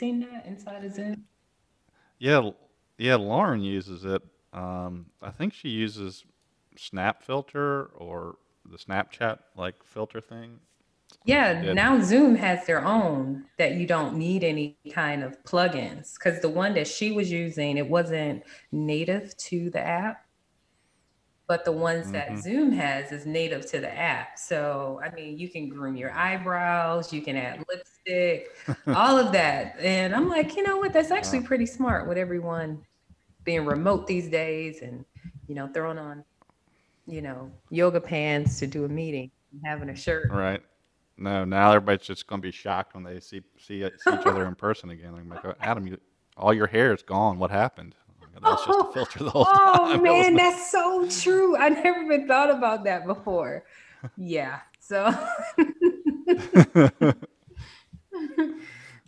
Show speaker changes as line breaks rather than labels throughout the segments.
makeup. Have you seen that inside of Zoom?
Yeah, yeah. Lauren uses it. Um, I think she uses Snap Filter or the Snapchat like filter thing.
Yeah, now Zoom has their own that you don't need any kind of plugins because the one that she was using, it wasn't native to the app. But the ones mm-hmm. that Zoom has is native to the app. So, I mean, you can groom your eyebrows, you can add lipstick, all of that. And I'm like, you know what? That's actually pretty smart with everyone being remote these days and, you know, throwing on, you know, yoga pants to do a meeting and having a shirt.
Right. No, now everybody's just going to be shocked when they see see, see each other in person again. I'm like, Adam, you, all your hair is gone. What happened? That's just a filter the whole
oh,
time.
Oh man, that's so true. I never even thought about that before. Yeah. So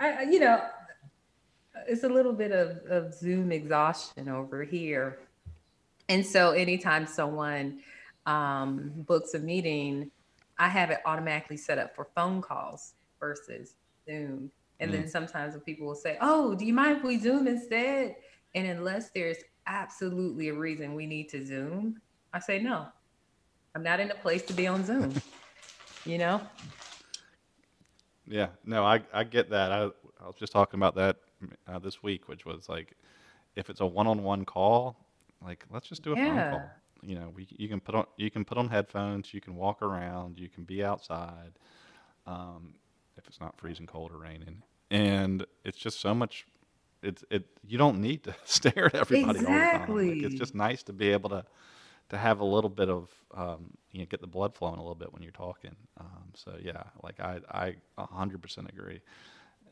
I, you know, it's a little bit of, of Zoom exhaustion over here. And so anytime someone um, books a meeting, I have it automatically set up for phone calls versus Zoom. And mm. then sometimes when people will say, Oh, do you mind if we Zoom instead? And unless there's absolutely a reason we need to Zoom, I say no. I'm not in a place to be on Zoom. you know?
Yeah, no, I I get that. I I was just talking about that uh, this week, which was like, if it's a one-on-one call, like let's just do a yeah. phone call. You know, we, you can put on you can put on headphones, you can walk around, you can be outside, um, if it's not freezing cold or raining, and it's just so much it's it you don't need to stare at everybody exactly. all the time. Like, it's just nice to be able to to have a little bit of um, you know get the blood flowing a little bit when you're talking. Um, so yeah, like I I 100% agree.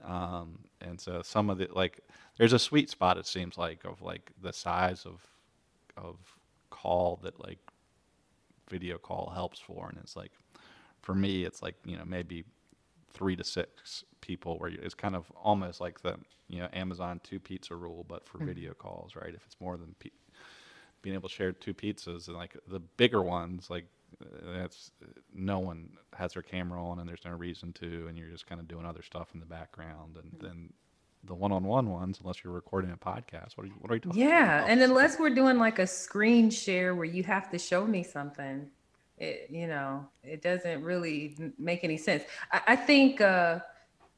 Um, and so some of the like there's a sweet spot it seems like of like the size of of call that like video call helps for, and it's like for me it's like you know maybe three to six people where it's kind of almost like the you know Amazon two pizza rule, but for mm-hmm. video calls, right? If it's more than pe- being able to share two pizzas and like the bigger ones, like that's no one has their camera on and there's no reason to, and you're just kind of doing other stuff in the background, and mm-hmm. then the one-on-one ones, unless you're recording a podcast, what are you what are you talking
yeah, and unless we're doing like a screen share where you have to show me something it, you know, it doesn't really make any sense. I, I think, uh,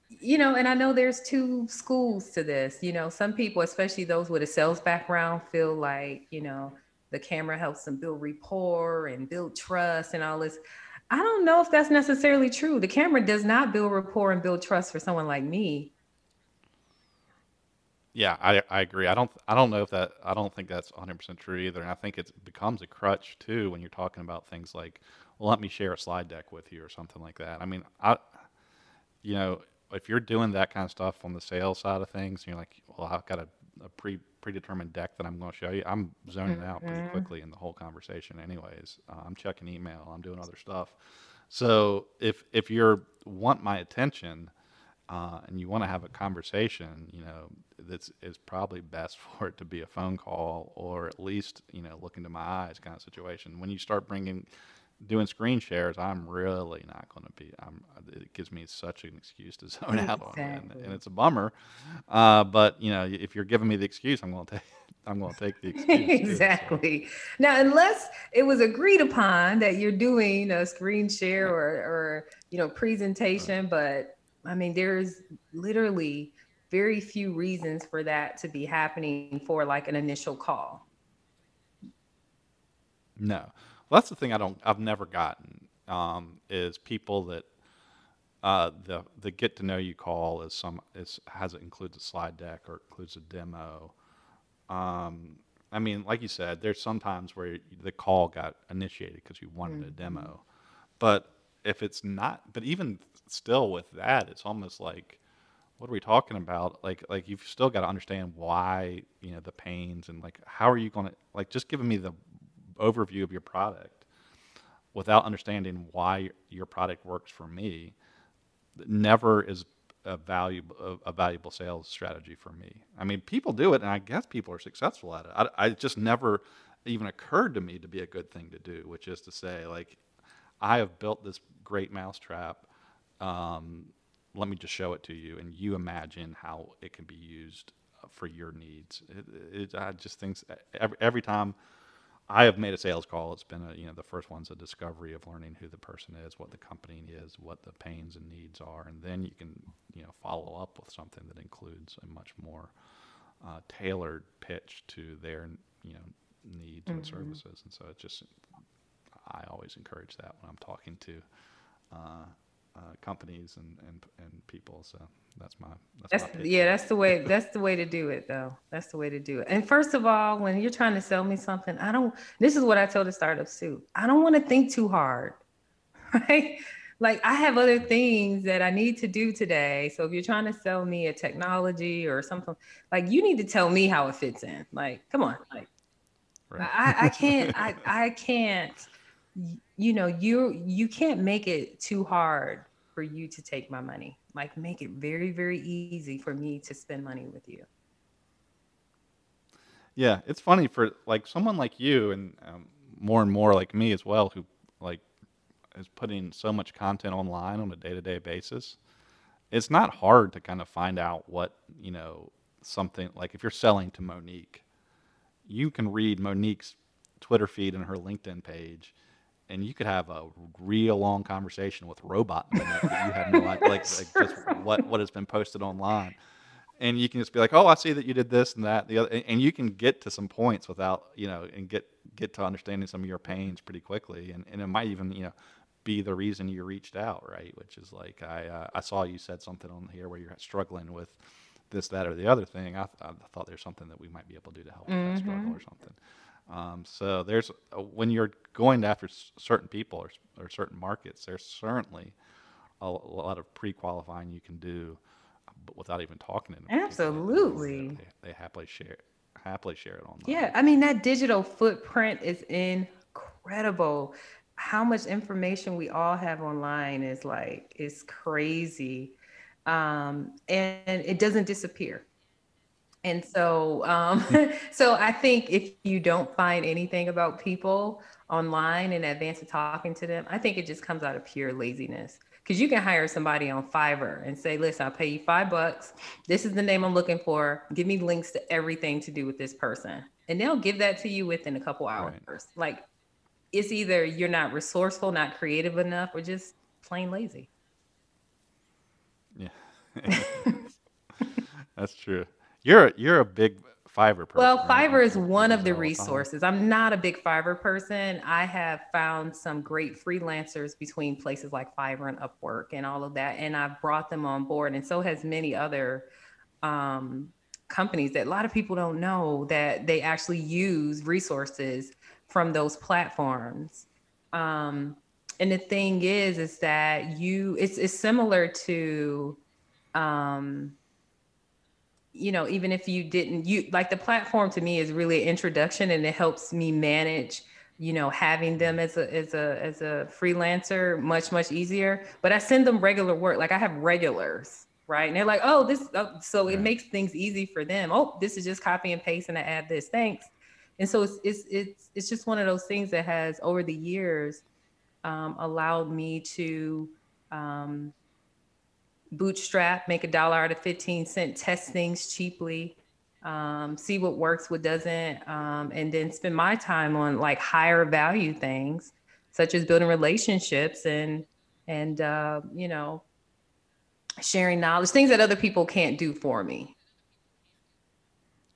you know, and I know there's two schools to this. You know, some people, especially those with a sales background, feel like, you know, the camera helps them build rapport and build trust and all this. I don't know if that's necessarily true. The camera does not build rapport and build trust for someone like me.
Yeah, I, I agree. I don't I don't know if that I don't think that's 100% true either. And I think it becomes a crutch too when you're talking about things like, well, let me share a slide deck with you or something like that. I mean, I you know, if you're doing that kind of stuff on the sales side of things, and you're like, well, I've got a, a pre predetermined deck that I'm going to show you. I'm zoning mm-hmm. out pretty mm-hmm. quickly in the whole conversation, anyways. Uh, I'm checking email. I'm doing other stuff. So if if you want my attention, uh, and you want to have a conversation, you know, that's is probably best for it to be a phone call or at least you know look into my eyes kind of situation. When you start bringing doing screen shares, I'm really not going to be. I'm. It gives me such an excuse to zone exactly. out on and, and, it's a bummer. Uh, but you know, if you're giving me the excuse, I'm going to take. I'm going to take the excuse.
exactly. Too, so. Now, unless it was agreed upon that you're doing a screen share or, or you know presentation, right. but I mean, there's literally very few reasons for that to be happening for like an initial call.
No, well, that's the thing I don't. I've never gotten um, is people that uh, the the get to know you call is some is has it includes a slide deck or includes a demo. Um, I mean, like you said, there's sometimes where the call got initiated because you wanted mm-hmm. a demo, but if it's not, but even still with that, it's almost like, what are we talking about? Like, like you've still got to understand why, you know, the pains and like, how are you going to, like, just giving me the overview of your product without understanding why your product works for me never is a valuable a, valuable sales strategy for me. I mean, people do it, and I guess people are successful at it. I, I just never even occurred to me to be a good thing to do, which is to say, like, I have built this great mousetrap um, let me just show it to you, and you imagine how it can be used uh, for your needs. It, it, I just think every, every time I have made a sales call, it's been a you know the first one's a discovery of learning who the person is, what the company is, what the pains and needs are, and then you can you know follow up with something that includes a much more uh, tailored pitch to their you know needs mm-hmm. and services. And so it just I always encourage that when I'm talking to uh, uh, companies and, and and people. So that's my
that's, that's my yeah that's the way that's the way to do it though. That's the way to do it. And first of all, when you're trying to sell me something, I don't. This is what I tell the startup too. I don't want to think too hard, right? like I have other things that I need to do today. So if you're trying to sell me a technology or something, like you need to tell me how it fits in. Like, come on, like right. I, I can't, I, I can't, you know, you you can't make it too hard for you to take my money. Like make it very, very easy for me to spend money with you.
Yeah, it's funny for like someone like you and um, more and more like me as well, who like is putting so much content online on a day-to-day basis it's not hard to kind of find out what you know something like if you're selling to monique you can read monique's twitter feed and her linkedin page and you could have a real long conversation with robot that you have no idea like, like just what what has been posted online and you can just be like, "Oh, I see that you did this and that." The other, and you can get to some points without, you know, and get get to understanding some of your pains pretty quickly, and, and it might even, you know, be the reason you reached out, right? Which is like I uh, I saw you said something on here where you're struggling with this, that, or the other thing. I, th- I thought there's something that we might be able to do to help mm-hmm. with that struggle mm-hmm. or something. Um, so there's uh, when you're going after s- certain people or, or certain markets, there's certainly a, a lot of pre-qualifying you can do, but without even talking to
them. Absolutely,
they, they happily share happily share it online.
Yeah, I mean that digital footprint is incredible how much information we all have online is like is crazy um, and it doesn't disappear and so um, so i think if you don't find anything about people online in advance of talking to them i think it just comes out of pure laziness. Because you can hire somebody on fiverr and say listen i'll pay you five bucks. This is the name i'm looking for. Give me links to everything to do with this person. And they'll give that to you within a couple hours. Right. like it's either you're not resourceful, not creative enough, or just plain lazy.
Yeah, that's true. You're you're a big Fiverr person.
Well, Fiverr is one of the resources. I'm not a big Fiverr person. I have found some great freelancers between places like Fiverr and Upwork and all of that, and I've brought them on board, and so has many other um, companies that a lot of people don't know that they actually use resources from those platforms. Um, and the thing is, is that you, it's, it's similar to, um, you know, even if you didn't, you like the platform to me is really an introduction and it helps me manage, you know, having them as a, as a, as a freelancer much, much easier. But I send them regular work. Like I have regulars, right? And they're like, oh, this, oh, so it makes things easy for them. Oh, this is just copy and paste and I add this. Thanks and so it's it's it's it's just one of those things that has over the years um, allowed me to um, bootstrap, make a dollar out of 15 cent, test things cheaply, um, see what works, what doesn't, um, and then spend my time on like higher value things such as building relationships and and uh, you know sharing knowledge, things that other people can't do for me.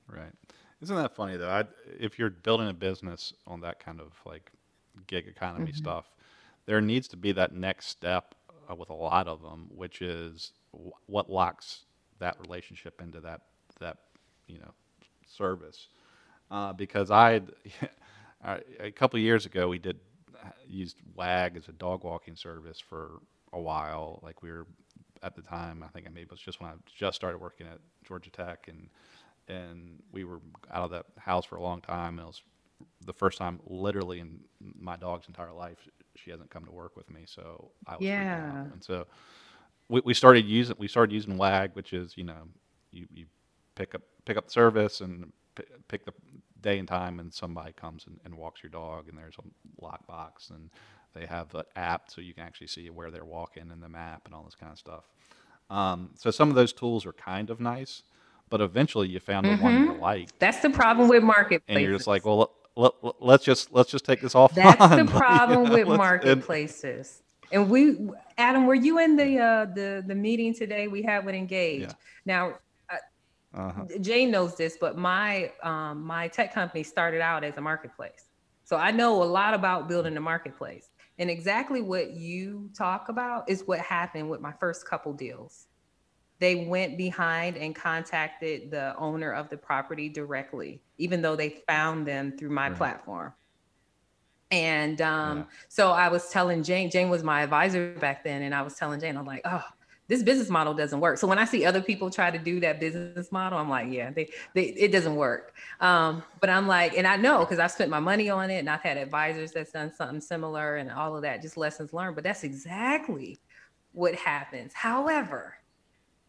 Right. Isn't that funny though? I, if you're building a business on that kind of like gig economy mm-hmm. stuff, there needs to be that next step uh, with a lot of them, which is w- what locks that relationship into that that you know service. Uh, because I, a couple years ago, we did uh, used Wag as a dog walking service for a while. Like we were at the time, I think I maybe it was just when I just started working at Georgia Tech and and we were out of that house for a long time. and It was the first time, literally, in my dog's entire life, she hasn't come to work with me. So I was yeah. And so we, we started using we started using WAG, which is you know you, you pick up pick up the service and p- pick the day and time, and somebody comes and, and walks your dog, and there's a lockbox, and they have an app so you can actually see where they're walking in the map and all this kind of stuff. Um, so some of those tools are kind of nice, but eventually you found mm-hmm. the one you mm-hmm. like.
That's the problem with marketplaces.
And you're just like, well, let, us just let's just take this off.
That's the problem you know, with marketplaces. And, and, we, Adam, were you in the uh, the the meeting today we had with Engage? Yeah. Now, uh, uh-huh. Jane knows this, but my um, my tech company started out as a marketplace, so I know a lot about building a marketplace. And exactly what you talk about is what happened with my first couple deals. They went behind and contacted the owner of the property directly, even though they found them through my right. platform. And um, yeah. so I was telling Jane, Jane was my advisor back then, and I was telling Jane, I'm like, oh, this business model doesn't work. So when I see other people try to do that business model, I'm like, yeah, they, they it doesn't work. Um, but I'm like, and I know because I've spent my money on it and I've had advisors that's done something similar and all of that, just lessons learned. But that's exactly what happens. However,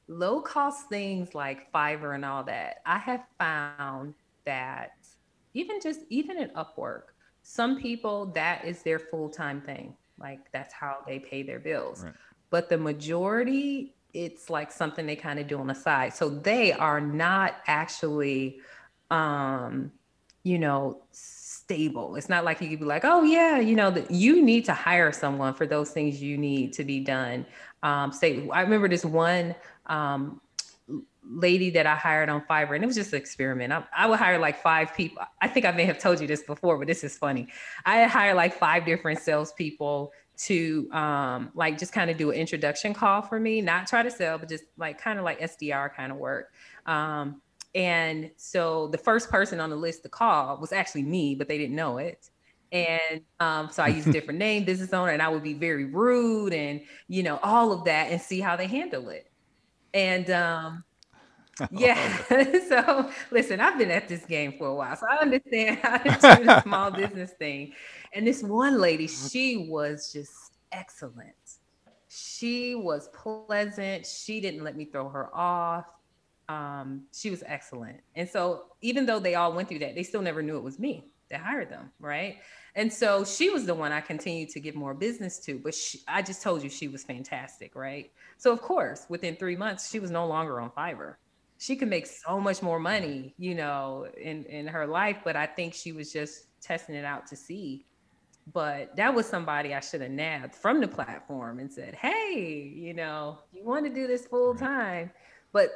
low cost things like Fiverr and all that, I have found that even just even in Upwork, some people that is their full-time thing. Like that's how they pay their bills. Right but the majority it's like something they kind of do on the side so they are not actually um you know stable it's not like you could be like oh yeah you know that you need to hire someone for those things you need to be done um say i remember this one um lady that I hired on Fiverr, and it was just an experiment. I, I, would hire like five people. I think I may have told you this before, but this is funny. I hired like five different salespeople to um, like just kind of do an introduction call for me, not try to sell, but just like kind of like SDR kind of work. Um, and so the first person on the list to call was actually me, but they didn't know it. And um, so I used a different name, business owner, and I would be very rude and you know all of that, and see how they handle it. And um, yeah. so listen, I've been at this game for a while, so I understand how to do the small business thing. And this one lady, she was just excellent. She was pleasant. She didn't let me throw her off. Um, she was excellent. And so even though they all went through that, they still never knew it was me that hired them, right? And so she was the one I continued to give more business to, but she, I just told you she was fantastic, right? So of course, within three months, she was no longer on Fiverr she could make so much more money, you know, in in her life. But I think she was just testing it out to see. But that was somebody I should have nabbed from the platform and said, "Hey, you know, you want to do this full time?" But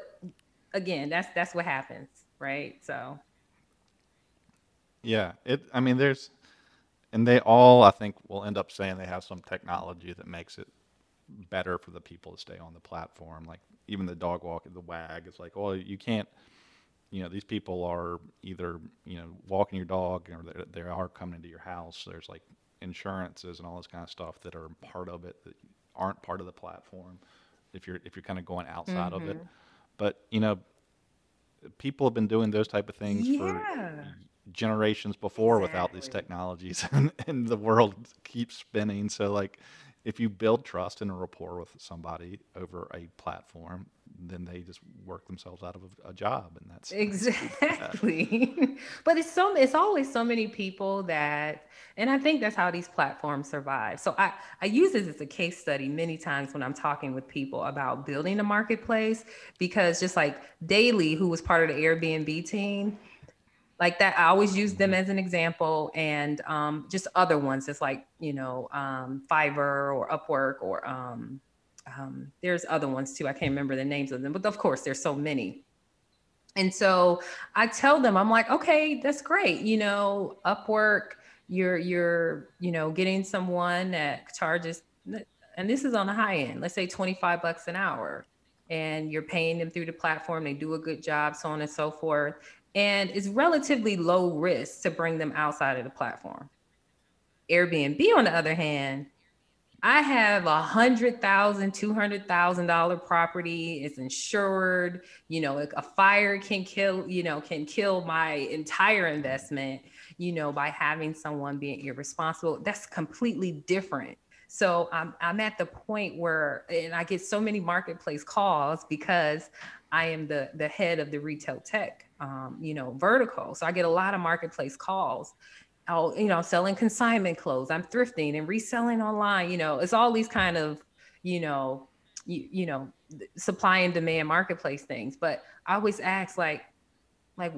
again, that's that's what happens, right? So.
Yeah, it. I mean, there's, and they all, I think, will end up saying they have some technology that makes it better for the people to stay on the platform. Like even the dog walk, the wag, it's like, well, you can't. You know, these people are either you know walking your dog or they are coming into your house. There's like insurances and all this kind of stuff that are part of it that aren't part of the platform. If you're if you're kind of going outside mm-hmm. of it, mm-hmm. but you know, people have been doing those type of things yeah. for generations before exactly. without these technologies and, and the world keeps spinning so like if you build trust and a rapport with somebody over a platform, then they just work themselves out of a, a job, and that's
exactly. but it's so it's always so many people that, and I think that's how these platforms survive. So I I use this as a case study many times when I'm talking with people about building a marketplace because just like Daily, who was part of the Airbnb team, like that i always use them as an example and um, just other ones it's like you know um, fiverr or upwork or um, um, there's other ones too i can't remember the names of them but of course there's so many. And so i tell them i'm like okay that's great you know upwork you're you're you know getting someone that charges and this is on the high end let's say 25 bucks an hour and you're paying them through the platform they do a good job so on and so forth and it's relatively low risk to bring them outside of the platform. Airbnb, on the other hand, I have a hundred thousand, two hundred thousand dollar property. It's insured. You know, a fire can kill. You know, can kill my entire investment. You know, by having someone being irresponsible. That's completely different. So I'm I'm at the point where, and I get so many marketplace calls because I am the the head of the retail tech um, you know, vertical. So I get a lot of marketplace calls. I'll, you know, selling consignment clothes. I'm thrifting and reselling online. You know, it's all these kind of, you know, you, you know, supply and demand marketplace things. But I always ask like, like,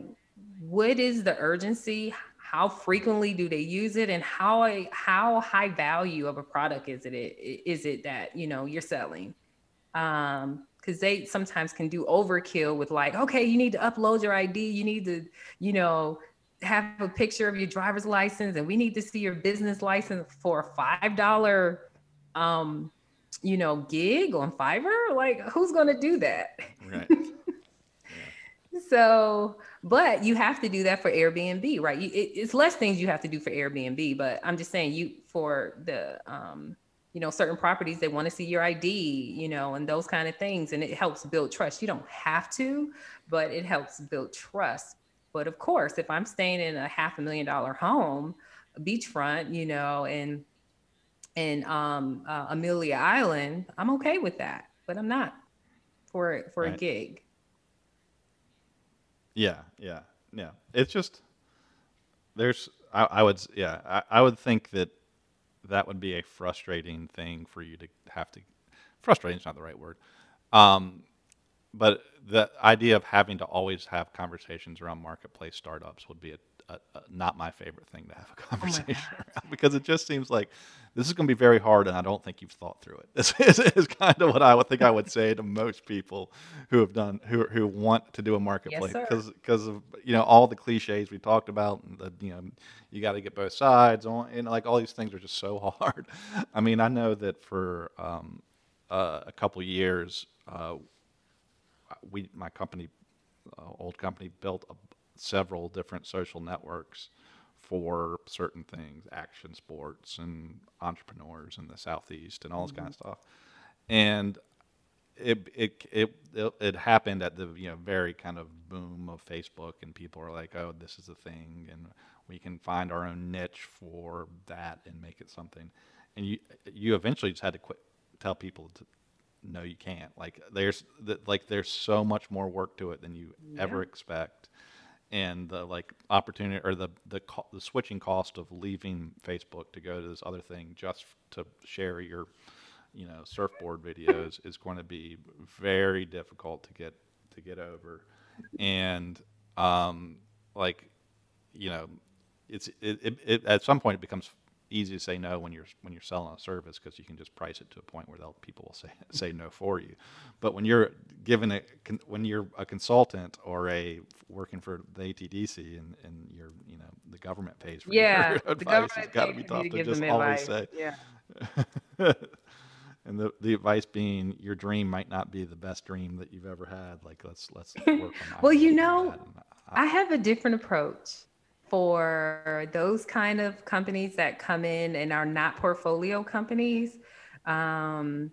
what is the urgency? How frequently do they use it, and how how high value of a product is it is it that you know you're selling? Um, because they sometimes can do overkill with like, okay, you need to upload your ID, you need to, you know, have a picture of your driver's license, and we need to see your business license for a five dollar um you know, gig on Fiverr? Like, who's going to do that? Right. yeah. So, but you have to do that for Airbnb, right? You, it, it's less things you have to do for Airbnb, but I'm just saying you for the, um, you know, certain properties they want to see your ID, you know, and those kind of things, and it helps build trust. You don't have to, but it helps build trust. But of course, if I'm staying in a half a million dollar home, beachfront, you know, and in um, uh, Amelia Island, I'm okay with that, but I'm not for for right. a gig.
Yeah, yeah, yeah. It's just there's I, I would yeah I, I would think that that would be a frustrating thing for you to have to frustrating is not the right word. Um, but the idea of having to always have conversations around marketplace startups would be a, a, a, not my favorite thing to have a oh conversation oh around because it just seems like this is going to be very hard, and I don't think you've thought through it. This is, is kind of what I would think I would say to most people who have done who who want to do a marketplace because yes, because of you know all the cliches we talked about. The, you know, you got to get both sides on, and like all these things are just so hard. I mean, I know that for um, uh, a couple years, uh, we my company, uh, old company, built a, several different social networks for certain things, action sports and entrepreneurs in the southeast and all this mm-hmm. kind of stuff. And it, it it it happened at the you know very kind of boom of Facebook, and people are like, "Oh, this is a thing," and we can find our own niche for that and make it something. And you you eventually just had to quit, tell people to, no, you can't. Like there's like there's so much more work to it than you yeah. ever expect and the like opportunity or the the co- the switching cost of leaving Facebook to go to this other thing just to share your you know surfboard videos is going to be very difficult to get to get over. And um like you know it's it, it, it at some point it becomes easy to say no when you're when you're selling a service because you can just price it to a point where they'll people will say say no for you. But when you're given a when you're a consultant or a working for the ATDC and, and you're you know the government pays for
yeah,
your advice, it's got to be tough to, to just always say
yeah.
and the, the advice being your dream might not be the best dream that you've ever had. Like let's let's work on
well, you know, I, I have a different approach for those kind of companies that come in and are not portfolio companies. Um,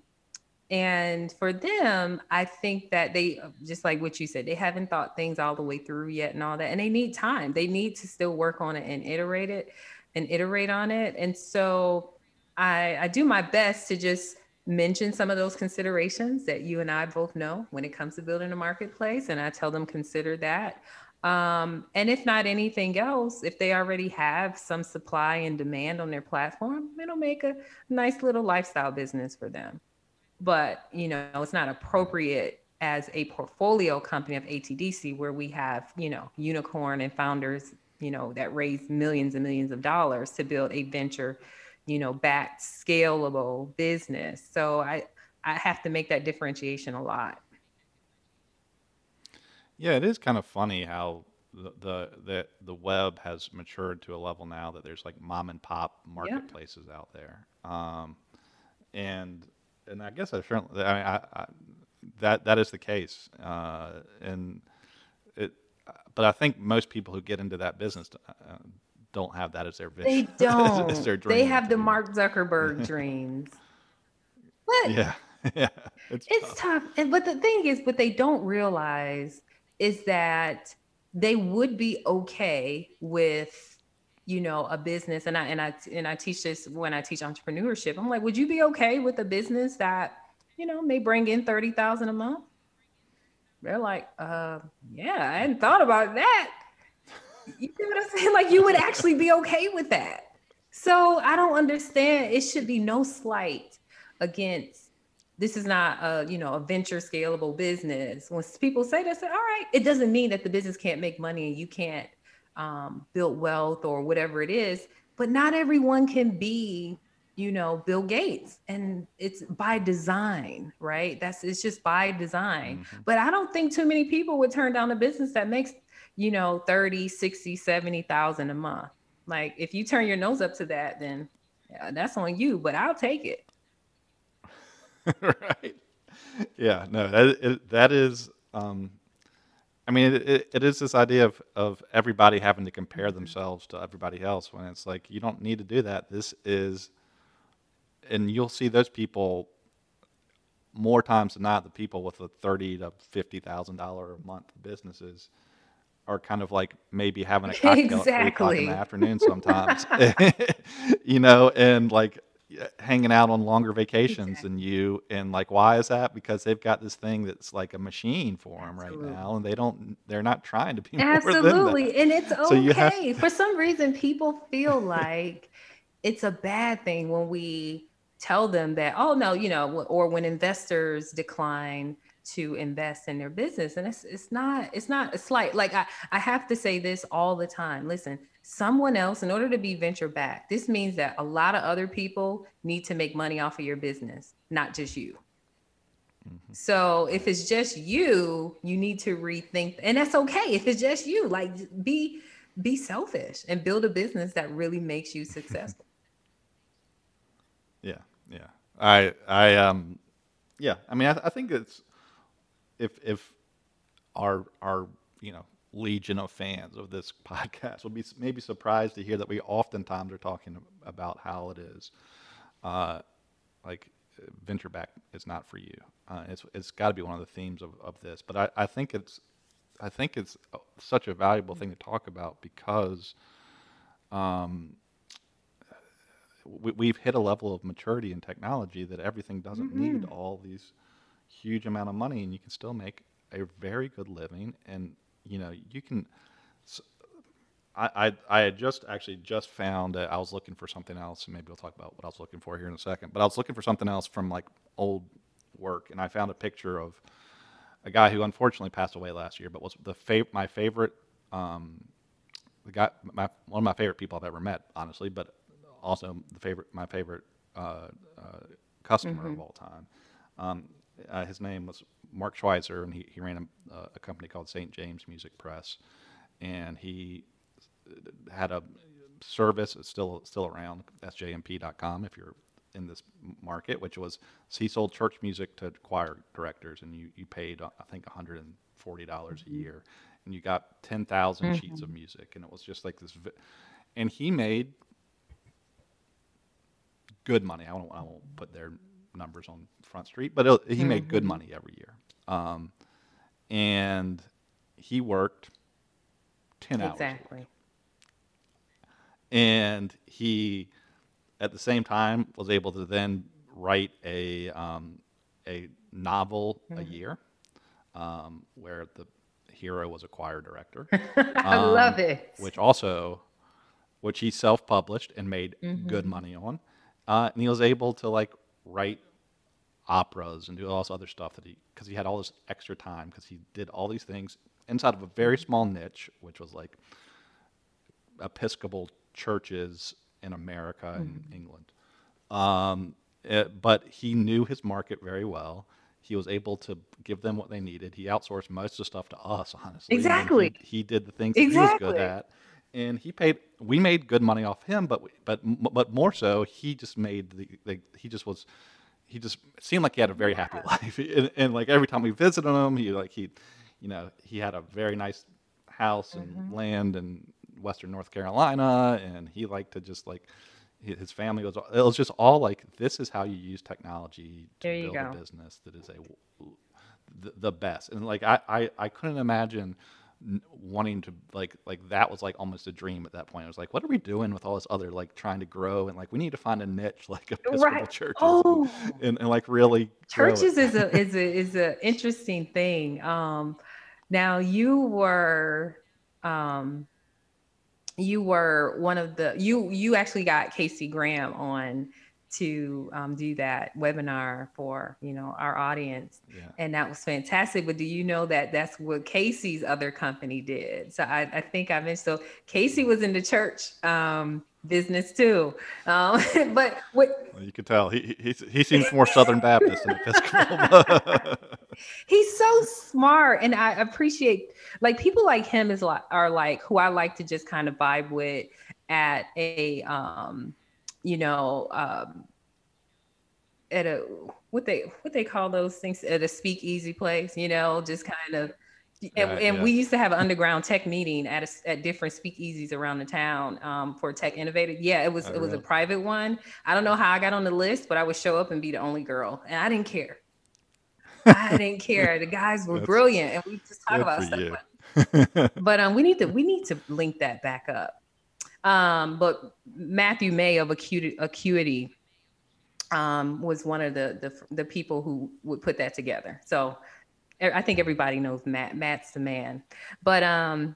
and for them, I think that they, just like what you said, they haven't thought things all the way through yet and all that. And they need time. They need to still work on it and iterate it and iterate on it. And so I, I do my best to just mention some of those considerations that you and I both know when it comes to building a marketplace. And I tell them consider that. Um, and if not anything else, if they already have some supply and demand on their platform, it'll make a nice little lifestyle business for them. But you know, it's not appropriate as a portfolio company of ATDC where we have, you know, unicorn and founders, you know, that raise millions and millions of dollars to build a venture, you know, backed scalable business. So I I have to make that differentiation a lot.
Yeah, it is kind of funny how the the the, the web has matured to a level now that there's like mom and pop marketplaces yeah. out there, um, and and I guess I certainly I, mean, I, I, that that is the case, uh, and it. But I think most people who get into that business uh, don't have that as their
vision. They don't. as, as they have the Mark Zuckerberg dreams.
But yeah, yeah,
it's, it's tough. tough. And but the thing is, what they don't realize is that they would be okay with you know a business and i and i and i teach this when i teach entrepreneurship. I'm like would you be okay with a business that you know may bring in 30000 a month? They're like uh yeah i hadn't thought about that. You know what i'm saying? Like you would actually be okay with that. So i don't understand. It should be no slight against this is not a you know a venture scalable business. When people say that say all right it doesn't mean that the business can't make money and you can't um, build wealth or whatever it is but not everyone can be you know bill gates. And it's by design right? That's it's just by design. Mm-hmm. but i don't think too many people would turn down a business that makes you know 30 60 70,000 a month. Like if you turn your nose up to that then yeah, that's on you but i'll take it
right yeah no that, it, that is um I mean, it, it, it is this idea of, of everybody having to compare themselves to everybody else when it's like, you don't need to do that. This is and you'll see those people more times than not. The people with the thirty to fifty thousand dollar a month businesses are kind of like maybe having a cocktail exactly. at three o'clock in the afternoon sometimes, you know, and like Uh, hanging out on longer vacations exactly. than you. And like, why is that? Because they've got this thing that's like a machine for them Absolutely. right now, and they don't, they're not trying to be
Absolutely, and it's okay. So for some reason, people feel like it's a bad thing when we tell them that, oh no, you know, or when investors decline to invest in their business. And it's it's not, it's not a slight, like I, I have to say this all the time. Listen, someone else, in order to be venture back, this means that a lot of other people need to make money off of your business, not just you. Mm-hmm. So if it's just you, you need to rethink, and that's okay. If it's just you, like be be selfish and build a business that really makes you successful.
Yeah, yeah. I I um yeah. I mean, I, I think it's if if our our you know legion of fans of this podcast will be maybe surprised to hear that we oftentimes are talking about how it is uh, like venture back is not for you. Uh, it's it's got to be one of the themes of, of this. But I, I think it's I think it's such a valuable thing to talk about because um, we, have hit a level of maturity in technology that everything doesn't mm-hmm. need all these huge amount of money, and you can still make a very good living. And you know, you can. I, I, I had just actually just found that I was looking for something else, and maybe we'll talk about what I was looking for here in a second. But I was looking for something else from like old work, and I found a picture of a guy who unfortunately passed away last year, but was the fav- my favorite, um, the guy, my, one of my favorite people I've ever met, honestly. But also the favorite, my favorite uh, uh, customer mm-hmm. of all time. Um, uh, his name was Mark Schweitzer, and he, he ran a, uh, a company called St. James Music Press, and he had a service it's still still around sjmp.com if you're in this market which was he sold church music to choir directors and you, you paid i think $140 mm-hmm. a year and you got 10,000 mm-hmm. sheets of music and it was just like this and he made good money. I won't, I won't put their numbers on Front Street, but he mm-hmm. made good mm-hmm. money every year. Um, and he worked 10 hours. Exactly. And he, at the same time, was able to then write a, um, a novel mm-hmm. a year um, where the hero was a choir director.
I love um, it.
Which also, which he self published and made mm-hmm. good money on. Uh, and he was able to like write operas and do all this other stuff that he because he had all this extra time because he did all these things inside of a very small niche, which was like Episcopal churches in America and mm-hmm. England. Um, it, eh, but he knew his market very well. He was able to give them what they needed. He outsourced most of the stuff to us, honestly.
Exactly.
He, he, did the things exactly. he was good at and he paid. We made good money off him, but but but more so, he just made the, the he just was he just seemed like he had a very happy life, and, and, like every time we visited him, he like he, you know, he had a very nice house and mm-hmm. land in Western North Carolina, and he liked to just like his family was. It was just all like this is how you use technology to build go. a business that is a the, the best, and like I I, I couldn't imagine wanting to like like that was like almost a dream at that point. I was like, what are we doing with all this other like trying to grow and like we need to find a niche like Episcopal right. churches oh. and, and, like really
churches is a is a is a interesting thing. Um, now you were um, you were one of the you you actually got Casey Graham on to um, do that webinar for you know our audience. Yeah. and that was fantastic but do you know that that's what casey's other company did? So i, I think i mentioned so casey was in the church um, business too. Um, but what
well, you could tell he, he he seems more southern baptist than episcopal.
He's so smart and i appreciate like people like him is like are like who i like to just kind of vibe with at a um you know, um, at a what they what they call those things at a speakeasy place, you know, just kind of. And, right, and yeah. we used to have an underground tech meeting at a, at different speakeasies around the town um, for tech innovative. Yeah, it was oh, it was a private one. I don't know how I got on the list, but I would show up and be the only girl, and I didn't care. I didn't care. The guys were brilliant, and we just talk about stuff. But, but um, we need to we need to link that back up. Um, but Matthew May of Acuity, Acuity um, was one of the, the, the people who would put that together. So I think everybody knows Matt. Matt's the man. But um,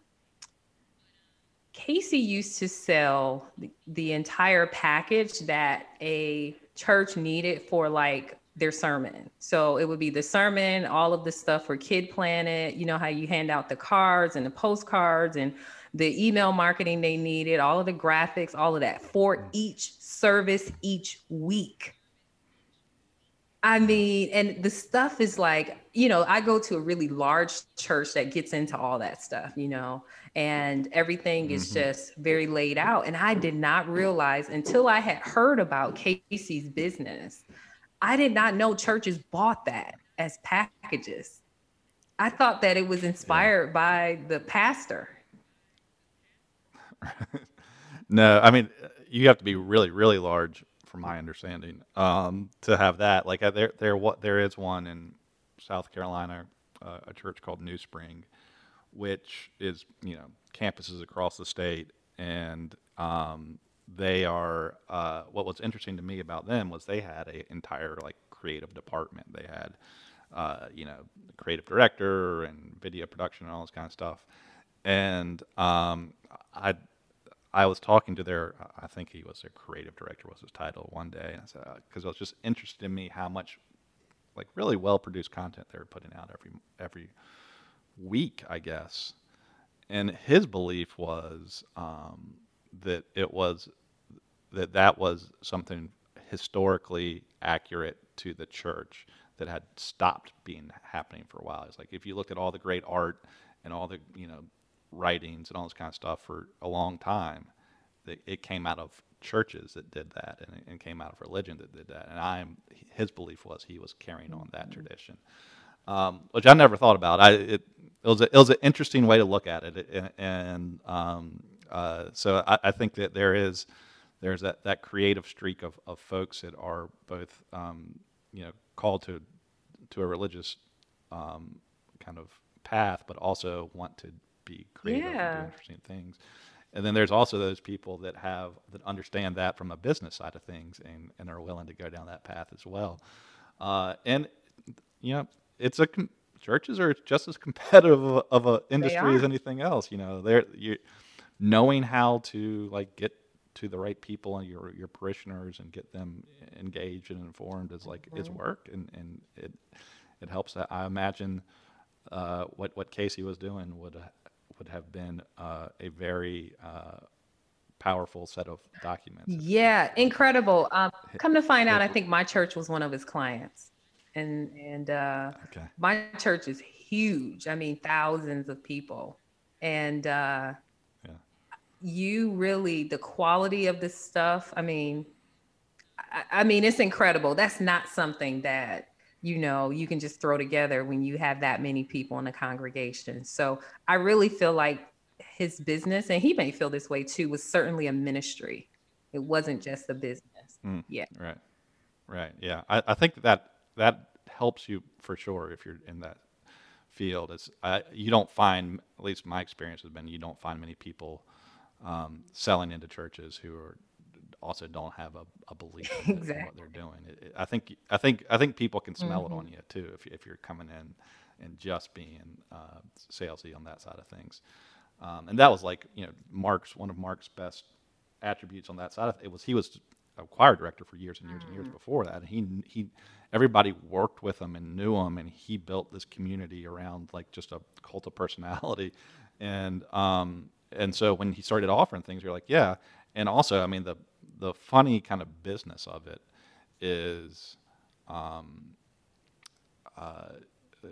Casey used to sell the, the entire package that a church needed for like their sermon. So it would be the sermon, all of the stuff for Kid Planet, you know, how you hand out the cards and the postcards and the email marketing they needed, all of the graphics, all of that for each service each week. I mean, and the stuff is like, you know, I go to a really large church that gets into all that stuff, you know, and everything is mm-hmm. just very laid out. And I did not realize until I had heard about Casey's business, I did not know churches bought that as packages. I thought that it was inspired yeah. by the pastor
no, I mean you have to be really, really large, from my understanding, um, to have that. Like uh, there, there, what there is one in South Carolina, uh, a church called New Spring, which is you know campuses across the state, and um, they are. Uh, what was interesting to me about them was they had an entire like creative department. They had, uh, you know, creative director and video production and all this kind of stuff. And um, I I was talking to their, I think he was their creative director was his title one day, because it was just interested in me how much, like really well produced content they were putting out every every week, I guess. And his belief was um, that it was that that was something historically accurate to the church that had stopped being happening for a while. It's like if you look at all the great art and all the you know writings and all this kind of stuff for a long time. It, it came out of churches that did that, and, and came out of religion that did that. And I'm his belief was he was carrying on that mm-hmm. tradition, um, which I never thought about. I it, it was a, it was an interesting way to look at it, and, and um, uh, so I, I, think that there is there's that, that creative streak of, of folks that are both um, you know called to to a religious um, kind of path, but also want to be creative yeah. and do interesting things. And then there's also those people that have that understand that from a business side of things and, and are willing to go down that path as well. Uh, and you know, it's a churches are just as competitive of, of a industry as anything else. You know, they're you knowing how to like get to the right people and your your parishioners and get them engaged and informed is like mm-hmm. is work and and it it helps. I imagine uh, what what Casey was doing would would have been uh, a very uh, powerful set of documents.
Yeah, incredible. Um, come to find out, I think my church was one of his clients, and and uh, okay. my church is huge. I mean, thousands of people, and uh, yeah. you really the quality of this stuff. I mean, I, I mean, it's incredible. That's not something that you know you can just throw together when you have that many people in a congregation. So i really feel like his business and he may feel this way too was certainly a ministry. It wasn't just a business. Mm, yeah.
right right yeah. I, I think that that helps you for sure if you're in that field. It's I, you don't find at least my experience has been you don't find many people um, selling into churches who are also don't have a, a belief in, exactly. in what they're doing. It, it, I think I think I think people can smell mm-hmm. it on you too if if you're coming in and just being uh, salesy on that side of things. Um, and that was like you know Mark's one of Mark's best attributes on that side of it was he was a choir director for years and years and years mm. before that. And he he everybody worked with him and knew him, and he built this community around like just a cult of personality, and um and so when he started offering things, you're like, yeah. And also, I mean, the the funny kind of business of it is, um, uh,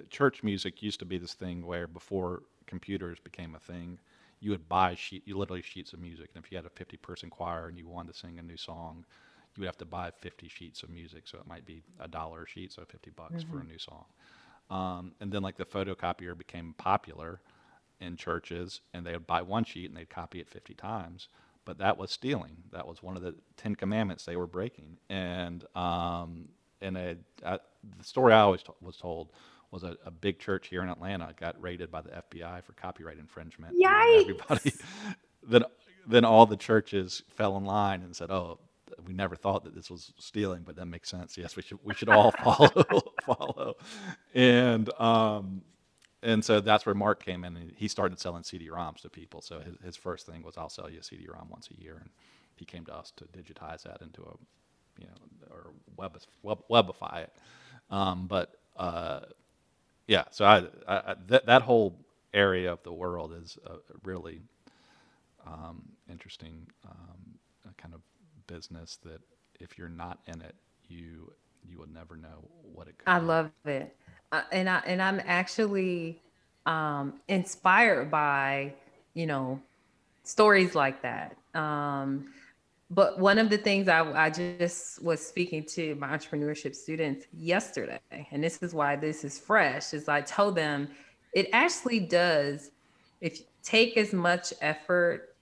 church music used to be this thing where before computers became a thing, you would buy sheet, you literally sheets of music, and if you had a 50 person choir and you wanted to sing a new song, you would have to buy 50 sheets of music. So it might be a dollar a sheet, so 50 bucks mm-hmm. for a new song. Um, and then like the photocopier became popular in churches, and they would buy one sheet and they'd copy it 50 times. But that was stealing. That was one of the Ten Commandments they were breaking. And um, and a, the story I always t- was told was a, a, big church here in Atlanta got raided by the FBI for copyright infringement.
Yikes!
Everybody, then then all the churches fell in line and said, "Oh, we never thought that this was stealing, but that makes sense. Yes, we should we should all follow follow." And um, and so that's where Mark came in and he started selling CD-ROMs to people. So his, his first thing was I'll sell you a CD-ROM once a year, and he came to us to digitize that into a, you know, or web, web webify it. Um, but uh, yeah, so I, I that that whole area of the world is a really um, interesting um, kind of business that if you're not in it, you you will never know what it could.
I love it and I and I'm actually um, inspired by you know stories like that. Um, but one of the things I, I just was speaking to my entrepreneurship students yesterday, and this is why this is fresh, is I told them it actually does if take as much effort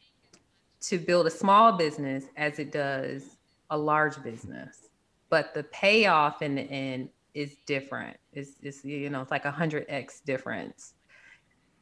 to build a small business as it does a large business. But the payoff in the end is different. It's, it's you know, it's like a hundred X difference.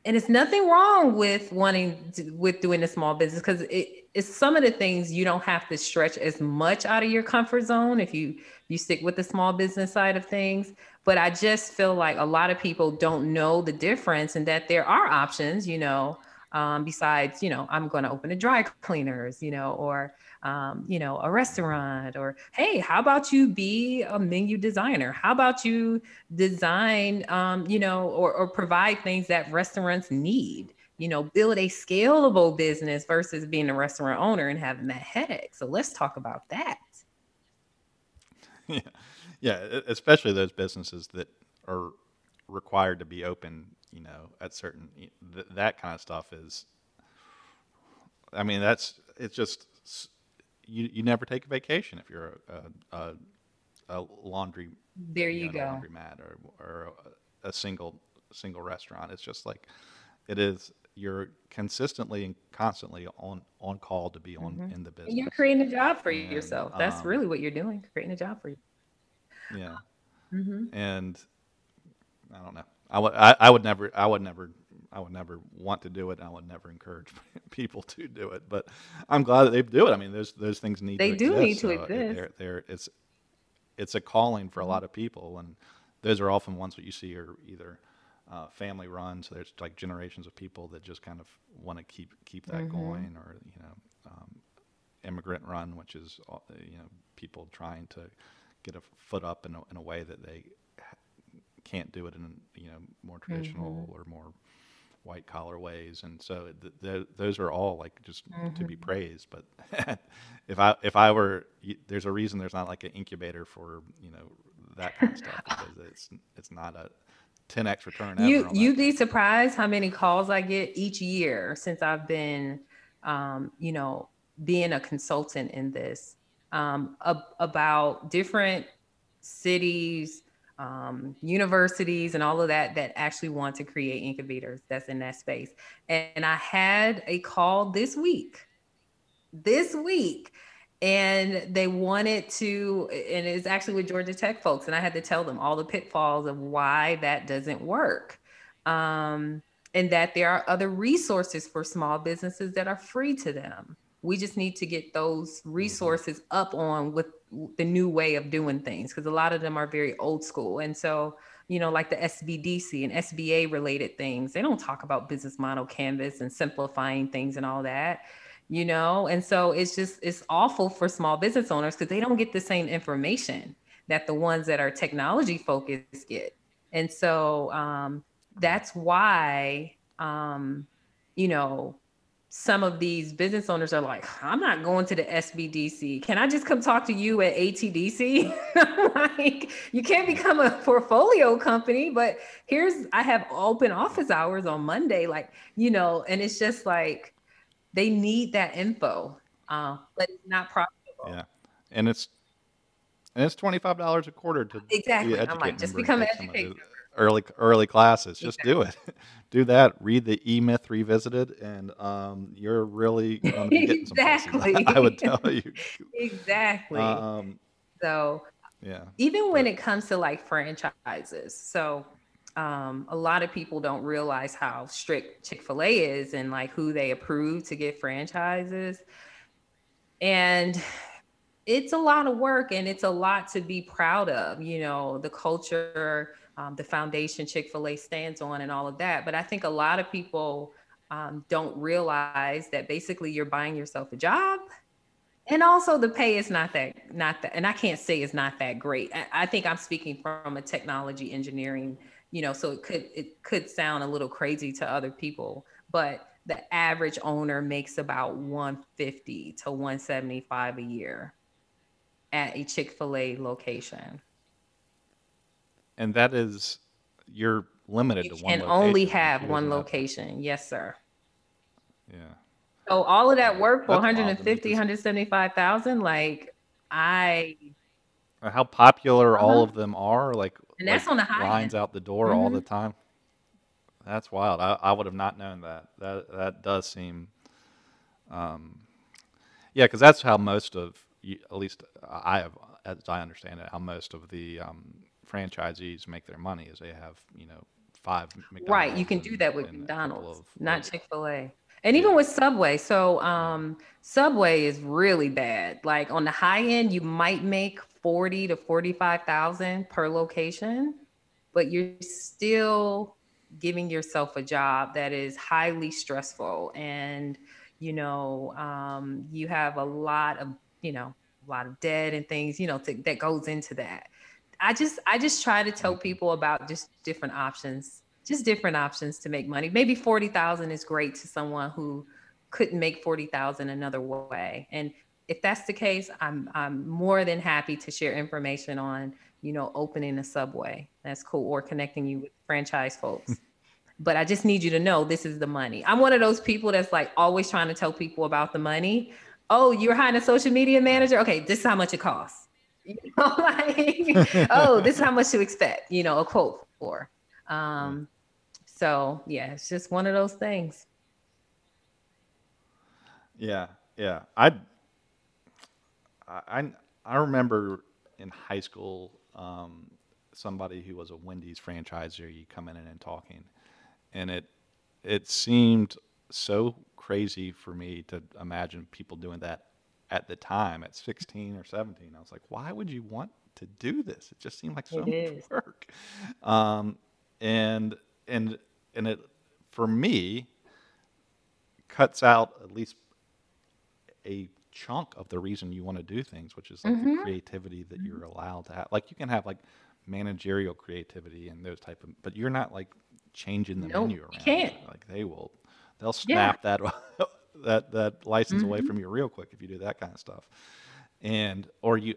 And it's nothing wrong with wanting to, with doing a small business because it, it's some of the things you don't have to stretch as much out of your comfort zone if you you stick with the small business side of things. But I just feel like a lot of people don't know the difference and that there are options, you know, um, besides, you know, I'm going to open a dry cleaners, you know, or um, you know, a restaurant or, hey, how about you be a menu designer? How about you design, um, you know, or, or provide things that restaurants need? You know, build a scalable business versus being a restaurant owner and having that headache. So let's talk about that.
Yeah, yeah, especially those businesses that are required to be open. You know, at certain th- that kind of stuff is. I mean, that's it's just you, you never take a vacation if you're a, a, a laundry
there you, you know,
go laundromat or or a, a single single restaurant. It's just like it is. You're consistently and constantly on on call to be on mm-hmm. in the business.
And you're creating a job for and, yourself. That's um, really what you're doing, creating a job for you.
Yeah. Mm-hmm. And I don't know. I would I, I would never I would never I would never want to do it. I would never encourage people to do it. But I'm glad that they do it. I mean, those those things need.
To They
to
do
exist.
need to so exist.
They're, they're, it's it's a calling for a lot of people, and those are often ones that you see are either uh, family run. So there's like generations of people that just kind of want to keep keep that mm-hmm. going, or you know, um, immigrant run, which is uh, you know people trying to get a foot up in a, in a way that they can't do it in you know more traditional mm-hmm. or more white collar ways, and so th- th- those are all like just mm-hmm. to be mm-hmm. praised. But if I if I were, there's a reason there's not like an incubator for you know that kind of stuff because it's it's not a 10x return.
You you'd be surprised how many calls I get each year since I've been, um, you know, being a consultant in this um, ab- about different cities um, universities and all of that that actually want to create incubators that's in that space. And I had a call this week, this week, and they wanted to, and it's actually with Georgia Tech folks, and I had to tell them all the pitfalls of why that doesn't work. Um, and that there are other resources for small businesses that are free to them. We just need to get those mm-hmm. resources up on with the new way of doing things because a lot of them are very old school. And so, you know, like the SBDC and SBA related things, they don't talk about business model canvas and simplifying things and all that. you know and so it's just it's awful for small business owners because they don't get the same information that the ones that are technology focused get and so um, that's why um, you know some of these business owners are like i'm not going to the sbdc can i just come talk to you at atdc like you can't become a portfolio company but here's i have open office hours on monday like you know and it's just like they need that info, uh, but it's not profitable.
Yeah, and it's and it's twenty five dollars a quarter to
exactly. I'm like, just become an educator.
Early early classes, just exactly. do it. Do that. Read the E Myth Revisited, and um, you're really going to be getting exactly. some I would tell you.
exactly. Um, so yeah, even when it comes to like franchises, so um, a lot of people don't realize how strict Chick fil A is and like who they approve to get franchises. And it's a lot of work and it's a lot to be proud of, you know, the culture, um, the foundation Chick fil A stands on, and all of that. But I think a lot of people um, don't realize that basically you're buying yourself a job and also the pay is not that not that and i can't say it's not that great I, I, think i'm speaking from a technology engineering you know so it could it could sound a little crazy to other people but the average owner makes about 150 to 175 a year at a chick-fil-a location
and that is you're limited
you
to one
and only have one location yes sir
yeah
so all of that work for 150 175000 like i
how popular uh-huh. all of them are like
and that's like on the high
lines
end.
out the door mm-hmm. all the time. That's wild. I, I would have not known that. That that does seem, um, yeah, because that's how most of, at least I have, as I understand it, how most of the um, franchisees make their money is they have you know five
McDonald's right. You can do that with McDonald's, of, not Chick Fil A. And even with Subway, so um, Subway is really bad. Like on the high end, you might make forty to forty-five thousand per location, but you're still giving yourself a job that is highly stressful, and you know um, you have a lot of you know a lot of debt and things you know to, that goes into that. I just I just try to tell people about just different options, just different options to make money. Maybe forty thousand is great to someone who couldn't make forty thousand another way, and if that's the case, I'm I'm more than happy to share information on, you know, opening a subway. That's cool, or connecting you with franchise folks. but I just need you to know this is the money. I'm one of those people that's like always trying to tell people about the money. Oh, you're hiring a social media manager? Okay, this is how much it costs. You know, like, oh, this is how much to expect, you know, a quote for. Um, so yeah, it's just one of those things.
Yeah, yeah. I I I remember in high school um, somebody who was a Wendy's franchisee coming in and talking, and it it seemed so crazy for me to imagine people doing that at the time at 16 or 17. I was like, why would you want to do this? It just seemed like so much work. Um, and and and it for me cuts out at least a chunk of the reason you want to do things, which is like mm-hmm. the creativity that you're allowed to have. Like you can have like managerial creativity and those type of, but you're not like changing the nope, menu around.
You can't.
Like they will, they'll snap yeah. that that that license mm-hmm. away from you real quick if you do that kind of stuff. And or you,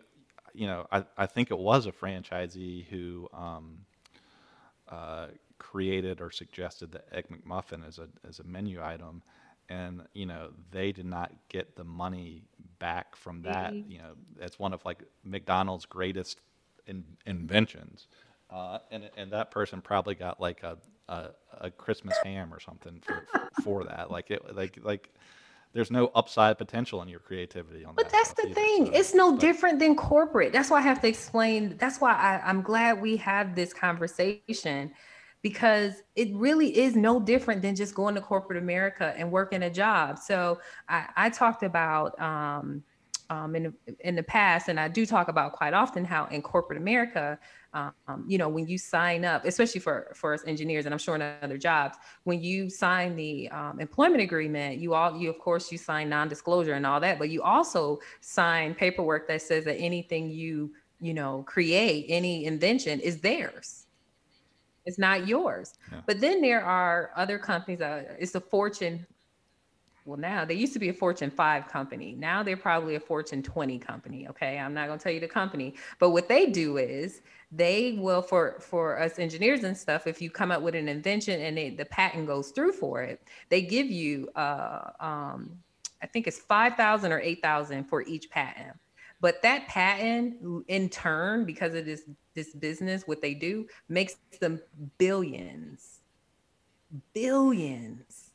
you know, I I think it was a franchisee who. Um, uh, created or suggested the egg McMuffin as a as a menu item, and you know they did not get the money back from that. Mm-hmm. You know, it's one of like McDonald's greatest in, inventions, uh, and and that person probably got like a a, a Christmas ham or something for, for, that. Like it like like there's no upside potential in your creativity on
but
that.
But that's the either. thing. So, it's no but, different than corporate. That's why I have to explain. That's why I, I'm glad we have this conversation because it really is no different than just going to corporate America and working a job. So I, I talked about um, um, in, in the past, and I do talk about quite often how in corporate America, um, you know when you sign up especially for for us engineers and i'm sure in other jobs when you sign the um, employment agreement you all you of course you sign non-disclosure and all that but you also sign paperwork that says that anything you you know create any invention is theirs. It's not yours. Yeah. but then there are other companies uh, it's a fortune well now they used to be a fortune 5 company. Now they're probably a fortune 20 company okay? I'm not going to tell you the company. But what they do is they will for for us engineers and stuff if you come up with an invention and they, the patent goes through for it they give you uh um i think it's 5000 or 8000 for each patent. But that patent in turn because of this this business what they do makes them billions. Billions.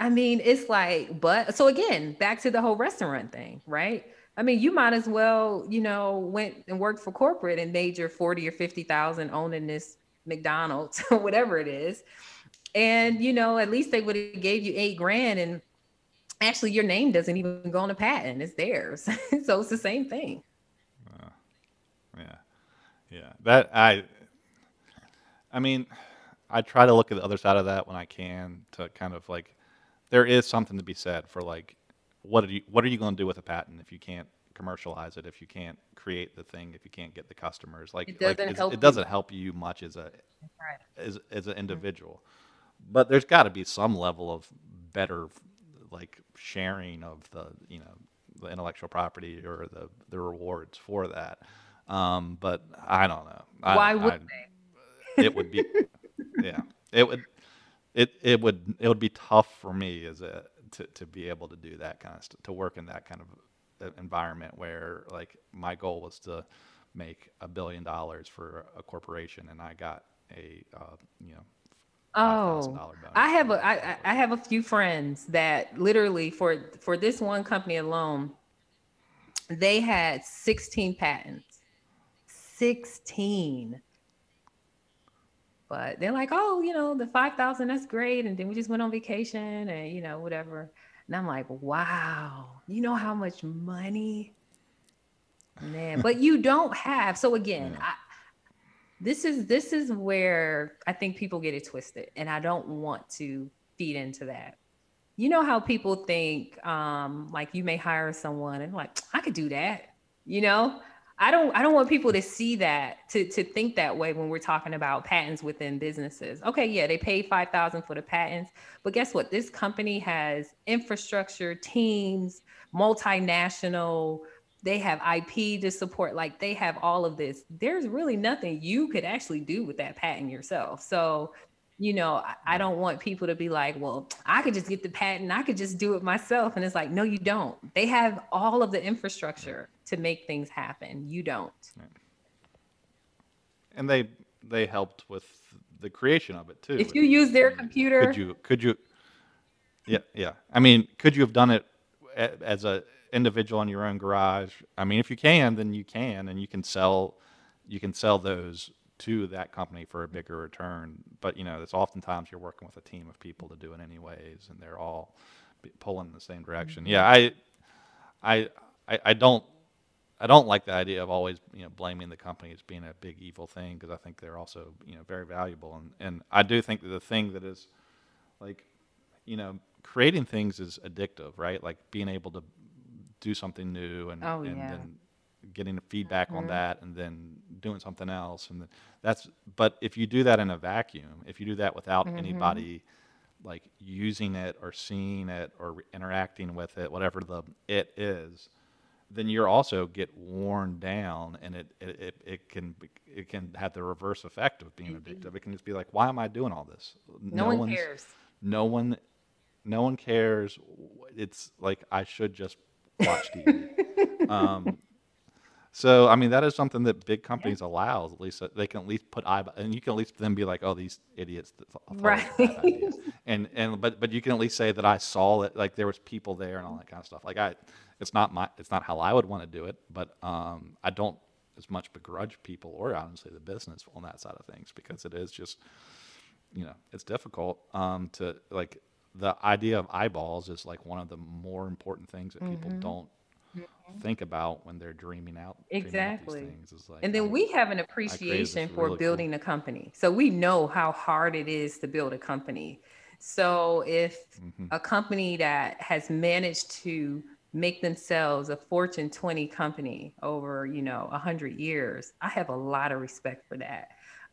I mean it's like but so again back to the whole restaurant thing right I mean, you might as well, you know, went and worked for corporate and made your 40 or 50,000 owning this McDonald's or whatever it is. And, you know, at least they would have gave you eight grand and actually your name doesn't even go on a patent. It's theirs. so it's the same thing.
Uh, yeah. Yeah. That I, I mean, I try to look at the other side of that when I can to kind of like, there is something to be said for like what are you what are you going to do with a patent if you can't commercialize it if you can't create the thing if you can't get the customers? Like it doesn't, like help, it doesn't help you much as a right. as, as an individual. Mm-hmm. but there's got to be some level of better like sharing of the you know the intellectual property or the the rewards for that. Um, but i don't know.
Why would
I, they? it would be yeah it would it it would it would be tough for me as a to, to be able to do that kind of stuff, to work in that kind of uh, environment where like my goal was to make a billion dollars for a corporation and I got a, uh, you know,
Oh, I have a I, I have a few friends that literally for for this one company alone, they had 16 patents. 16 but they're like, oh, you know, the 5,000, that's great. And then we just went on vacation and, you know, whatever. And I'm like, wow, you know how much money? Man, but you don't have. So again, yeah. I, this is this is where I think people get it twisted, and I don't want to feed into that. You know how people think, um, like you may hire someone and like, I could do that, you know, I don't I don't want people to see that to to think that way when we're talking about patents within businesses. Okay, yeah, they paid 5000 for the patents, but guess what? This company has infrastructure, teams, multinational, they have IP to support like they have all of this. There's really nothing you could actually do with that patent yourself. So you know, I don't want people to be like, well, I could just get the patent, I could just do it myself. And it's like, no, you don't. They have all of the infrastructure to make things happen. You don't.
And they they helped with the creation of it too.
If you use their computer,
could you could you Yeah, yeah. I mean, could you have done it as a individual in your own garage? I mean, if you can, then you can and you can sell you can sell those to that company for a bigger return. But you know, it's oftentimes you're working with a team of people to do it anyways, and they're all pulling in the same direction. Yeah, I, I, I, I don't. I don't like the idea of always, you know, blaming the company as being a big evil thing because I think they're also, you know, very valuable. And, and I do think that the thing that is, like, you know, creating things is addictive, right? Like being able to do something new and,
oh,
and
yeah.
then getting feedback mm-hmm. on that and then doing something else and that's but if you do that in a vacuum if you do that without mm-hmm. anybody like using it or seeing it or interacting with it whatever the it is then you're also get worn down and it it, it, it can it can have the reverse effect of being mm-hmm. addictive it can just be like why am i doing all this
no, no one cares
no one no one cares it's like i should just watch tv um, so I mean that is something that big companies yeah. allow. At least they can at least put eye, and you can at least then be like, oh, these idiots.
Right.
and and but but you can at least say that I saw it. Like there was people there and all that kind of stuff. Like I, it's not my, it's not how I would want to do it, but um, I don't as much begrudge people or honestly the business on that side of things because it is just, you know, it's difficult um, to like the idea of eyeballs is like one of the more important things that people mm-hmm. don't mm-hmm. think about when they're dreaming out
exactly dreaming out things. Like, and then we have an appreciation for really building cool. a company so we know how hard it is to build a company so if mm-hmm. a company that has managed to make themselves a fortune 20 company over you know 100 years i have a lot of respect for that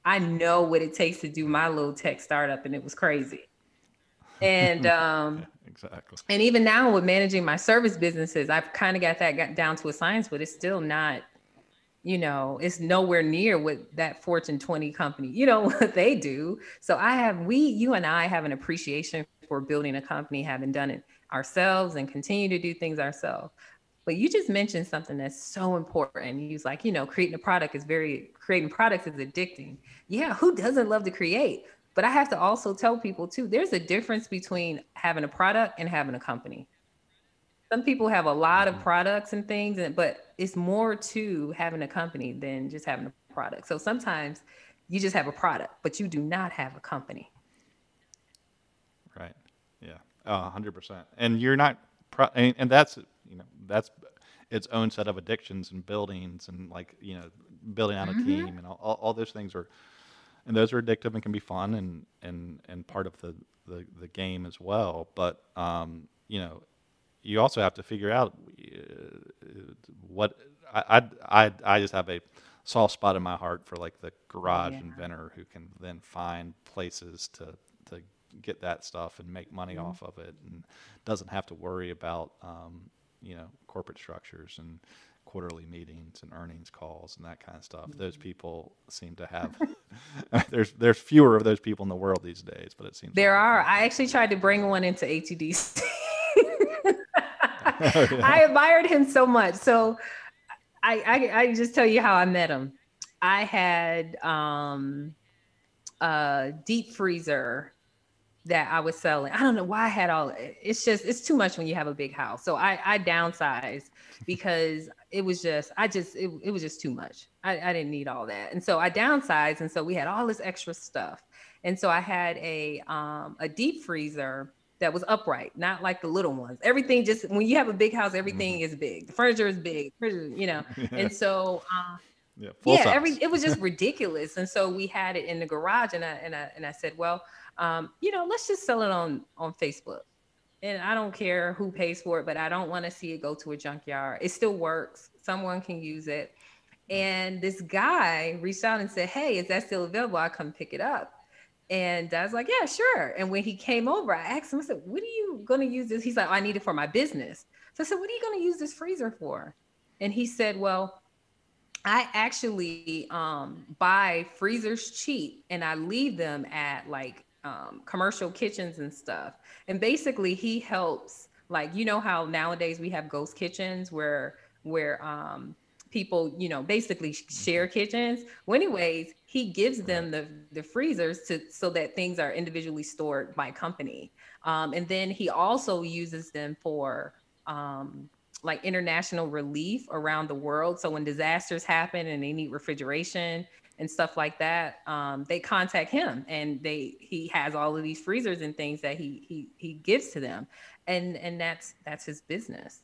i know what it takes to do my little tech startup and it was crazy and um
exactly
and even now with managing my service businesses i've kind of got that got down to a science but it's still not you know it's nowhere near what that fortune 20 company you know what they do so i have we you and i have an appreciation for building a company having done it ourselves and continue to do things ourselves. But you just mentioned something that's so important. You was like, you know, creating a product is very creating products is addicting. Yeah, who doesn't love to create? But I have to also tell people too, there's a difference between having a product and having a company. Some people have a lot of mm-hmm. products and things, and but it's more to having a company than just having a product. So sometimes you just have a product, but you do not have a company.
Right. Yeah hundred percent. And you're not, pro- and, and that's you know that's its own set of addictions and buildings and like you know building out a mm-hmm. team and all, all, all, those things are and those are addictive and can be fun and and and part of the the, the game as well but um, you know you also have to figure out uh, what I, I i i just have a soft spot in my heart for like the garage yeah. inventor who can then find places to to get that stuff and make money mm-hmm. off of it and doesn't have to worry about um, you know corporate structures and quarterly meetings and earnings calls and that kind of stuff. Mm-hmm. Those people seem to have there's there's fewer of those people in the world these days, but it seems
there like are. I actually tried to bring one into ATDC. oh, yeah. I admired him so much. So I, I I just tell you how I met him. I had um a deep freezer that I was selling. I don't know why I had all it's just it's too much when you have a big house. So I I downsized because it was just I just it, it was just too much. I, I didn't need all that. And so I downsized and so we had all this extra stuff. And so I had a um a deep freezer that was upright, not like the little ones. Everything just when you have a big house, everything mm-hmm. is big. The furniture is big, you know. And so uh, yeah, yeah every it was just ridiculous. And so we had it in the garage, and I and I and I said, well, um, you know, let's just sell it on on Facebook. And I don't care who pays for it, but I don't want to see it go to a junkyard. It still works. Someone can use it. And this guy reached out and said, Hey, is that still available? I come pick it up. And I was like, Yeah, sure. And when he came over, I asked him, I said, What are you going to use this? He's like, I need it for my business. So I said, What are you going to use this freezer for? And he said, Well, I actually um, buy freezers cheap and I leave them at like um, commercial kitchens and stuff. And basically, he helps. Like you know how nowadays we have ghost kitchens where where um, people you know basically share kitchens. Well, anyways, he gives them the the freezers to so that things are individually stored by company. Um, and then he also uses them for um, like international relief around the world. So when disasters happen and they need refrigeration, and stuff like that, um, they contact him and they he has all of these freezers and things that he he he gives to them, and and that's that's his business.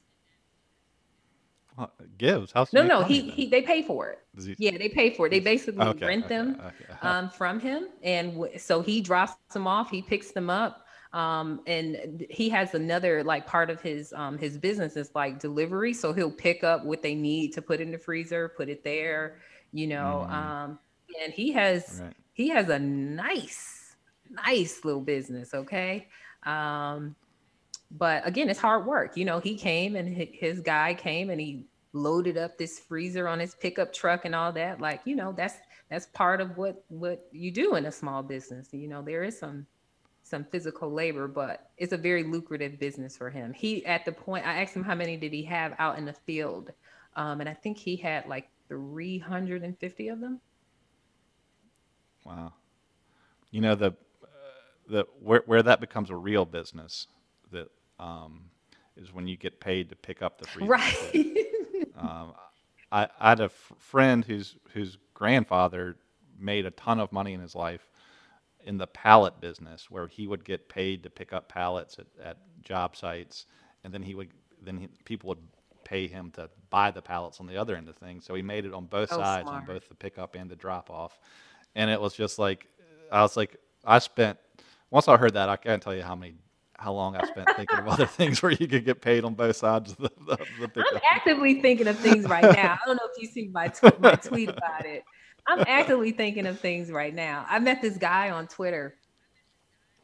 Well, gives
how no no he he they pay for it he, yeah they pay for it they basically okay, rent okay, them okay. um, from him and w- so he drops them off he picks them up um, and he has another like part of his um, his business is like delivery so he'll pick up what they need to put in the freezer put it there you know mm. um, and he has right. he has a nice nice little business okay? Um but again it's hard work. You know he came and his guy came and he loaded up this freezer on his pickup truck and all that. Like you know that's that's part of what what you do in a small business. You know there is some some physical labor but it's a very lucrative business for him. He at the point i asked him how many did he have out in the field um, and i think he had like 350 of them
Wow. You know the uh, the where where that becomes a real business that um, is when you get paid to pick up the free.
Right.
um, I, I had a f- friend whose whose grandfather made a ton of money in his life in the pallet business, where he would get paid to pick up pallets at, at job sites, and then he would then he, people would pay him to buy the pallets on the other end of things. So he made it on both oh, sides, smart. on both the pickup and the drop off. And it was just like, I was like, I spent, once I heard that, I can't tell you how many how long I spent thinking of other things where you could get paid on both sides of the, the, the.
I'm actively thinking of things right now. I don't know if you see my, tw- my tweet about it. I'm actively thinking of things right now. I met this guy on Twitter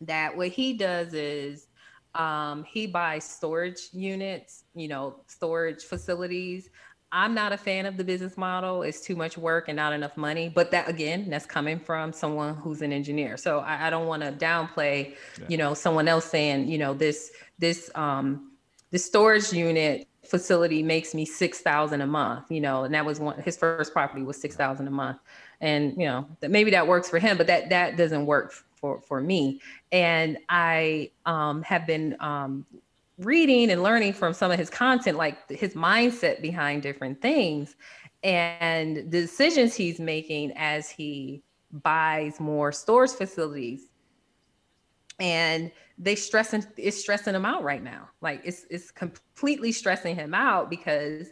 that what he does is um, he buys storage units, you know, storage facilities. I'm not a fan of the business model. It's too much work and not enough money. But that again, that's coming from someone who's an engineer. So I, I don't want to downplay, yeah. you know, someone else saying, you know, this this um this storage unit facility makes me six thousand a month, you know, and that was one his first property was six thousand a month. And you know, that maybe that works for him, but that that doesn't work for for me. And I um, have been um, reading and learning from some of his content, like his mindset behind different things, and the decisions he's making as he buys more stores facilities. And they stressing it's stressing him out right now. Like it's it's completely stressing him out because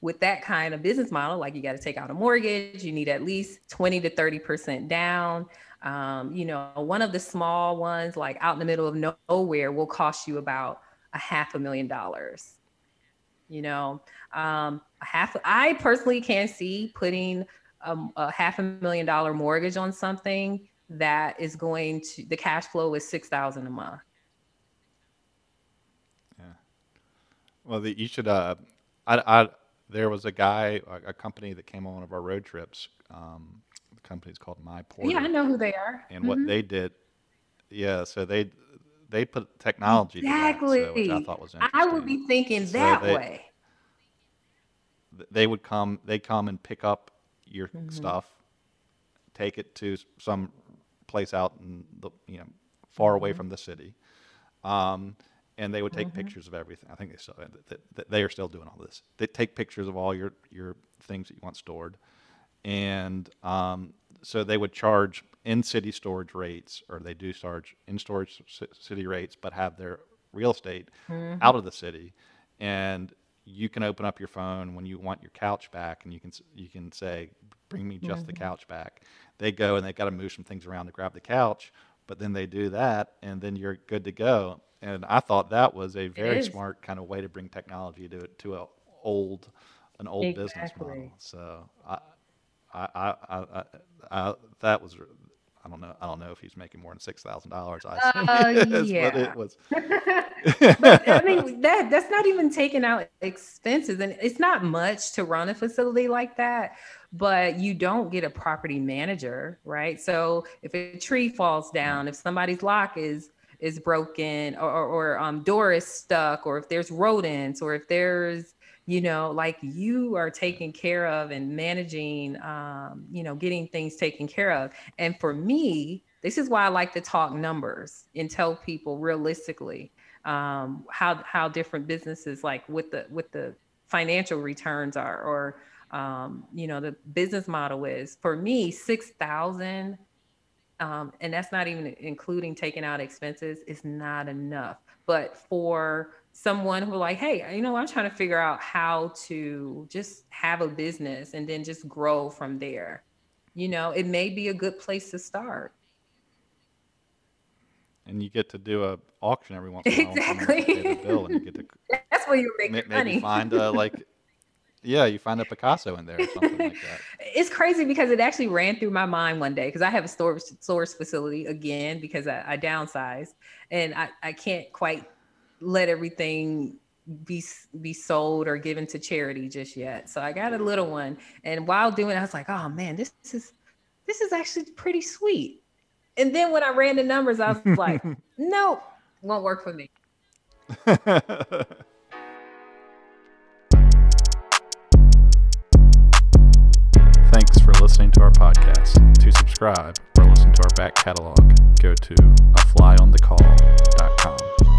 with that kind of business model, like you got to take out a mortgage, you need at least 20 to 30% down. Um, you know, one of the small ones, like out in the middle of nowhere, will cost you about a half a million dollars. You know, um, a half. I personally can't see putting um, a half a million dollar mortgage on something that is going to the cash flow is six thousand a month.
Yeah. Well, the, you should. Uh, I, I there was a guy, a, a company that came on one of our road trips. Um, the company's called My Porter.
Yeah, I know who they are.
And mm-hmm. what they did, yeah, so they they put technology exactly, that, so, which I thought was interesting.
I would be thinking so that they, way.
They would come. They come and pick up your mm-hmm. stuff, take it to some place out in the you know far away mm-hmm. from the city. Um, and they would take mm-hmm. pictures of everything. I think they still they are still doing all this. They take pictures of all your your things that you want stored, and um, so they would charge in city storage rates, or they do charge in storage city rates, but have their real estate mm-hmm. out of the city, and you can open up your phone when you want your couch back, and you can you can say, "Bring me just mm-hmm. the couch back." They go and they've got to move some things around to grab the couch, but then they do that, and then you're good to go. And I thought that was a very smart kind of way to bring technology to to a old an old exactly. business model. So I, I, I, I, I, that was I don't know. I don't know if he's making more than six thousand dollars. I
uh, yeah. it was. but I mean, that that's not even taking out expenses, and it's not much to run a facility like that. But you don't get a property manager, right? So if a tree falls down, if somebody's lock is is broken, or, or, or um, door is stuck, or if there's rodents, or if there's you know like you are taking care of and managing um, you know getting things taken care of. And for me this is why i like to talk numbers and tell people realistically um, how how different businesses like with the with the financial returns are or um, you know the business model is. For me 6000 um, and that's not even including taking out expenses is not enough. But for someone who like, hey, you know, I'm trying to figure out how to just have a business and then just grow from there. You know, it may be a good place to start.
And you get to do a auction every once in a while. Exactly. bill and you get to
That's where you make
maybe
money.
find a like yeah, you find a Picasso in there or something like that.
It's crazy because it actually ran through my mind one day because I have a storage source facility again because I, I downsized and I, I can't quite let everything be be sold or given to charity just yet. So I got a little one, and while doing it, I was like, "Oh man, this is this is actually pretty sweet." And then when I ran the numbers, I was like, "Nope, won't work for me."
Thanks for listening to our podcast. To subscribe or listen to our back catalog, go to aflyonthecall.com.